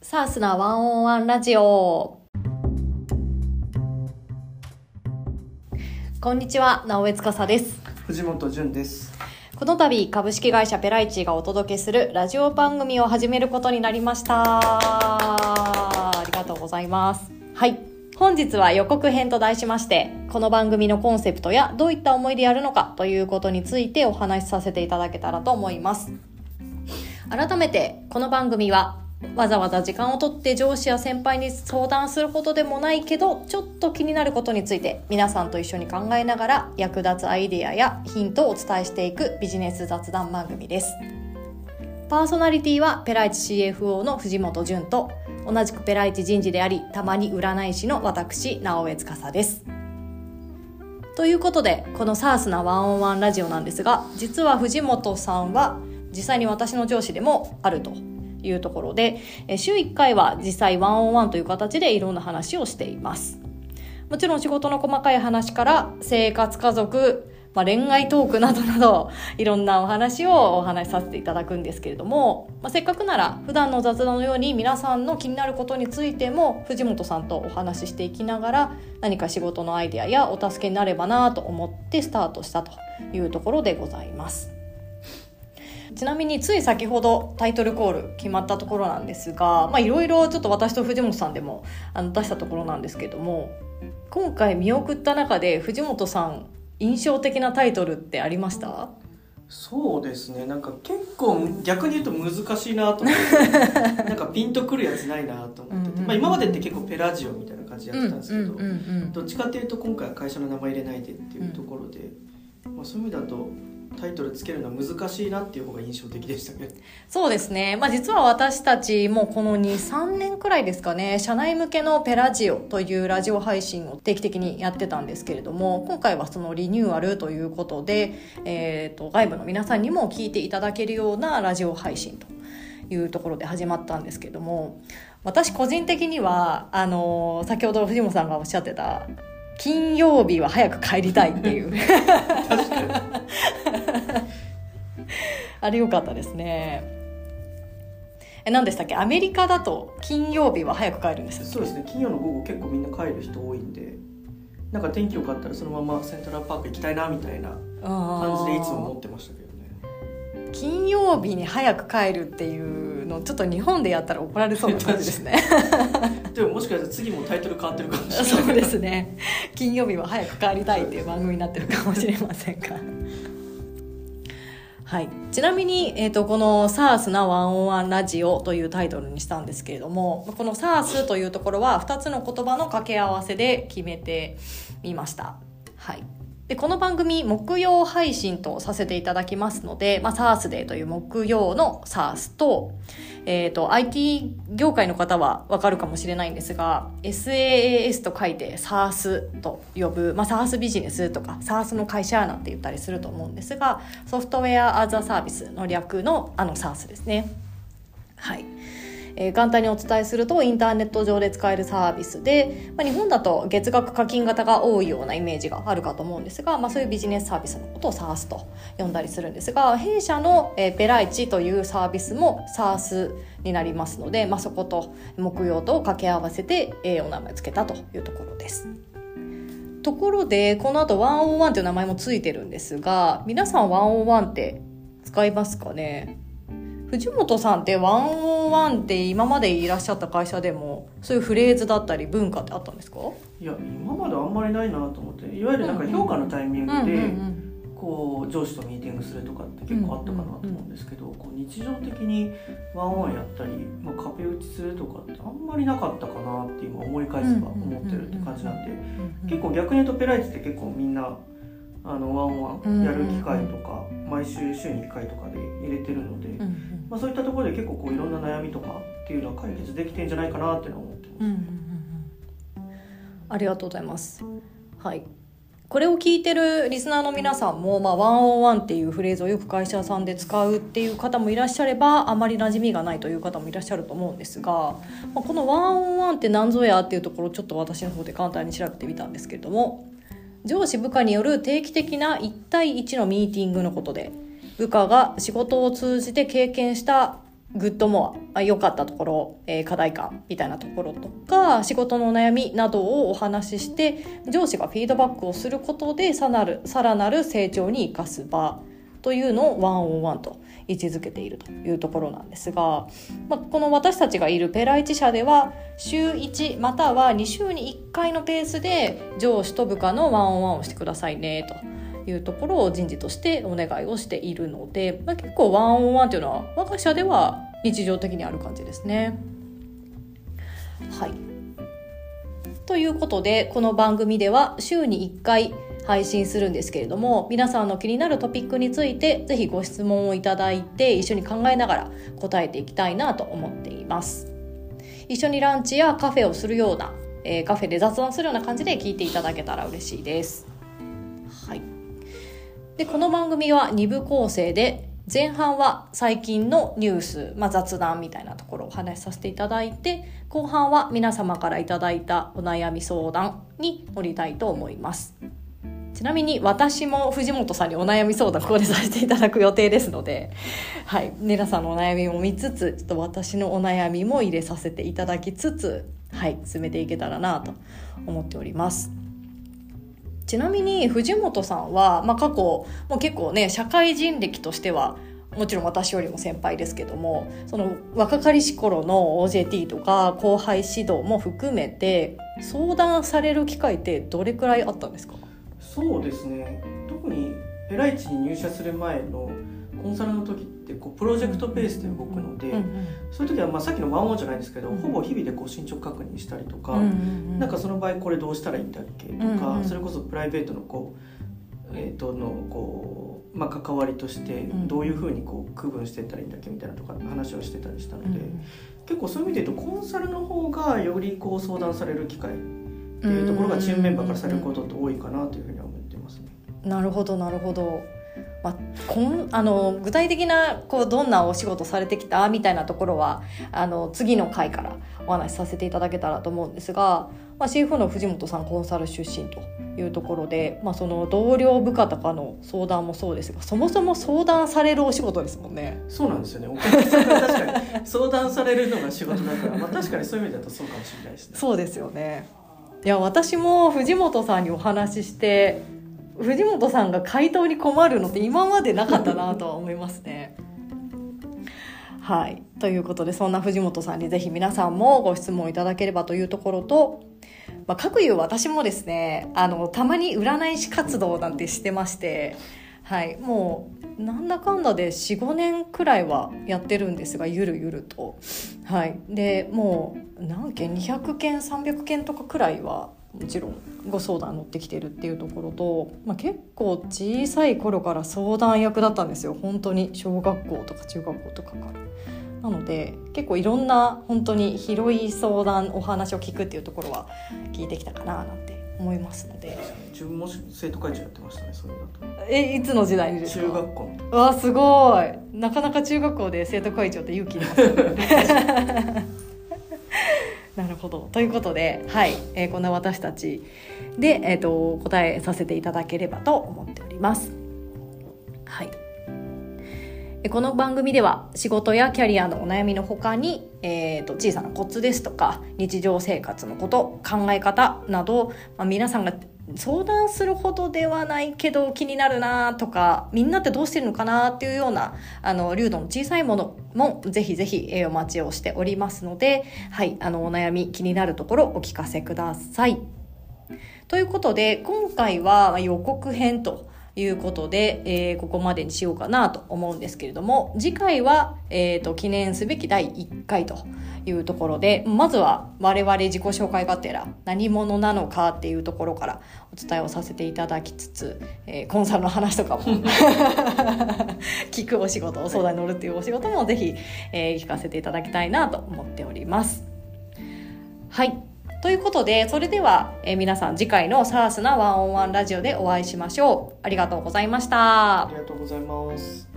サースなワンオンワンラジオ。こんにちは、直江司です。藤本潤です。この度、株式会社ペライチがお届けするラジオ番組を始めることになりました。ありがとうございます。はい。本日は予告編と題しまして、この番組のコンセプトやどういった思いでやるのかということについてお話しさせていただけたらと思います。改めてこの番組はわざわざ時間をとって上司や先輩に相談することでもないけどちょっと気になることについて皆さんと一緒に考えながら役立つアイデアやヒントをお伝えしていくビジネス雑談番組です。パーソナリティはペライチ CFO の藤本潤と同じくペライチ人事でありたまに占い師の私直江司です。ということでこの SARS なワンオンワンラジオなんですが実は藤本さんは実際に私の上司でもあると。いうところでえ週1回は実際ワンオンワンという形でいろんな話をしていますもちろん仕事の細かい話から生活家族、まあ、恋愛トークなどなどいろんなお話をお話しさせていただくんですけれども、まあ、せっかくなら普段の雑談のように皆さんの気になることについても藤本さんとお話ししていきながら何か仕事のアイデアやお助けになればなと思ってスタートしたというところでございます。ちなみについ先ほどタイトルコール決まったところなんですがまあいろいろちょっと私と藤本さんでもあの出したところなんですけども今回見送った中で藤本さん印象的なタイトルってありました？そうですね。なんか結構逆に言うと難しいなと思って、なんかピンとくるやつないなと思ってて、まあ今までって結構ペラジオみたいな感じでやってたんですけど、どっちかっていうと今回は会社の名前入れないでっていうところで、まあそういう意味だとタイトルつけるのは難しいなっていう方が印象的でしたね。そうですね、まあ、実は私たちもこの23年くらいですかね社内向けのペラジオというラジオ配信を定期的にやってたんですけれども今回はそのリニューアルということで、えー、と外部の皆さんにも聞いていただけるようなラジオ配信というところで始まったんですけれども私個人的にはあの先ほど藤本さんがおっしゃってた金曜日は早く帰りたいっていう あれ良かったですね。え何でしたっけ？アメリカだと金曜日は早く帰るんですそうですね。金曜の午後結構みんな帰る人多いんで、なんか天気良かったらそのままセントラルパーク行きたいなみたいな感じでいつも思ってましたけどね。金曜日に早く帰るっていうのちょっと日本でやったら怒られそうな感じですね。でももしかしたら次もタイトル変わってるかもしれない。そうですね。金曜日は早く帰りたいっていう番組になってるかもしれませんがはい、ちなみに、えー、とこの「SARS なワンオンワンラジオ」というタイトルにしたんですけれどもこの「SARS」というところは2つの言葉の掛け合わせで決めてみました。はいでこの番組木曜配信とさせていただきますので、まあ、SARS デーという木曜の SARS と,、えー、と IT 業界の方はわかるかもしれないんですが SaaS と書いて SARS と呼ぶ、まあ、SARS ビジネスとか SARS の会社なんて言ったりすると思うんですがソフトウェア・アザ・サービスの略のあの SARS ですね。はいえー簡単にお伝えするとインターネット上で使えるサービスで、まあ、日本だと月額課金型が多いようなイメージがあるかと思うんですが、まあ、そういうビジネスサービスのことを SARS と呼んだりするんですが弊社の、えーペライチというサービスも SARS になりますので、まあ、そこと木曜と掛け合わせて、えーお名前を付けたというところです。ところでこの後101という名前もついてるんですが皆さん101って使いますかね？藤本さんって101って今までいらっしゃった会社でもそういうフレーズだったり文化ってあったんですか？いや今まであんまりないなと思っていわゆるなんか評価のタイミングで、こう上司とミーティングするとかって結構あったかなと思うんですけど、こう日常的にワンワンやったり、まあ、壁打ちするとかってあんまりなかったかなって今思い返せば思ってるって感じなんで、結構逆に言うとペライチって結構みんなあのワンワンやる機会とか、毎週週に1回とかで入れてるので、うんうんまあ、そういったところで結構こういろんな悩みとかっていうのは解決できてんじゃないかなっていうのは思ってます。うんうんうんありがとうございます。はい。これを聞いてるリスナーの皆さんも、まあ、ワンオンワンっていうフレーズをよく会社さんで使うっていう方もいらっしゃれば、あまり馴染みがないという方もいらっしゃると思うんですが、まあ、このワンオンワンって何ぞやっていうところちょっと私の方で簡単に調べてみたんですけれども、上司部下による定期的な1対1のミーティングのことで、部下が仕事を通じて経験した good more、良かったところ、えー、課題感みたいなところとか、仕事の悩みなどをお話しして、上司がフィードバックをすることでさなる、さらなる成長に生かす場というのをワンオンワンと位置づけているというところなんですが、まあ、この私たちがいるペライチ社では週1または2週に1回のペースで上司と部下のワンオンワンをしてくださいねと。いうところを人事としてお願いをしているので、まあ、結構ワンオンワンというのは我が社では日常的にある感じですね。はい。ということでこの番組では週に1回配信するんですけれども皆さんの気になるトピックについてぜひご質問をいただいて一緒に考えながら答えていきたいなと思っています一緒にランチやカフェをするような、えー、カフェで雑談するような感じで聞いていただけたら嬉しいですはいでこの番組は2部構成で前半は最近のニュース、まあ、雑談みたいなところをお話しさせていただいて後半は皆様からいただいたお悩み相談に乗りたいと思いますちなみに私も藤本さんにお悩み相談ここでさせていただく予定ですので、はい、皆さんのお悩みも見つつちょっと私のお悩みも入れさせていただきつつ、はい、進めていけたらなと思っております。ちなみに藤本さんは、まあ、過去もう結構ね社会人歴としてはもちろん私よりも先輩ですけどもその若かりし頃の OJT とか後輩指導も含めて相談される機会ってどれくらいあったんですか？そうですね。特にペライチに入社する前のコンサルの時ってこうプロジェクトペースで動くので、そういう時はまあさっきのワンオンじゃないですけど、うん、ほぼ日々でこう進捗確認したりとか、うなんかその場合これどうしたらいいんだっけとか、それこそプライベートのこうえー、とのこう、まあ、関わりとしてどういうふうにこう区分していったらいいんだっけみたいなとか話をしてたりしたので、結構そういう意味で言うとコンサルの方がよりこう相談される機会っていうところがチームメンバーからされることって多いかなというふうには思ってますね。なるほどなるほど。まあ、こんあの具体的なこうどんなお仕事されてきたみたいなところはあの次の回からお話しさせていただけたらと思うんですが、まあ、CFO の藤本さんコンサル出身というところで、まあ、その同僚部下とかの相談もそうですがそもそも相談されるお仕事ですもんね。そうなんですよねお客さんから確かに相談されるのが仕事だから、まあ、確かにそういう意味だとそうかもしれないですね。そうですよねいや私も藤本さんにお話しして藤本さんが回答に困るのって今までなかったなとは思いますね。はい。ということで、そんな藤本さんにぜひ皆さんもご質問いただければというところと、まあ、各有私もですね、あの、たまに占い師活動なんてしてまして、はい。もう、なんだかんだで4、5年くらいはやってるんですが、ゆるゆると。はい。で、もう、何件 ?200 件、300件とかくらいはもちろんご相談乗ってきてるっていうところと、まあ、結構小さい頃から相談役だったんですよ。本当に。小学校とか中学校とかから。なので結構いろんな本当に広い相談お話を聞くっていうところは聞いてきたかななんて思いますので。自分も生徒会長やってましたねそれだと。えいつの時代にですか？中学校わすごい。なかなか中学校で生徒会長って勇気いりますよね なるほど。ということで、はい。えー、こんな私たちで、えーと、答えさせていただければと思っております。はい。この番組では仕事やキャリアのお悩みの他に、えーと、小さなコツですとか日常生活のこと考え方など、まあ、皆さんが相談するほどではないけど気になるなとかみんなってどうしてるのかなっていうようなあの流度の小さいものもぜひぜひお待ちをしておりますのではいあのお悩み気になるところお聞かせください。ということで今回は予告編ということで、えー、ここまでにしようかなと思うんですけれども次回は、えーと、記念すべき第1回というところでまずは我々自己紹介がてら何者なのかっていうところからお伝えをさせていただきつつ、えー、コンサルの話とかも 聞くお仕事お相談に乗るっていうお仕事もぜひ、えー、聞かせていただきたいなと思っております。はいということで、それでは、えー、皆さん次回の SARS なワンオンワンラジオでお会いしましょう。ありがとうございました。ありがとうございます。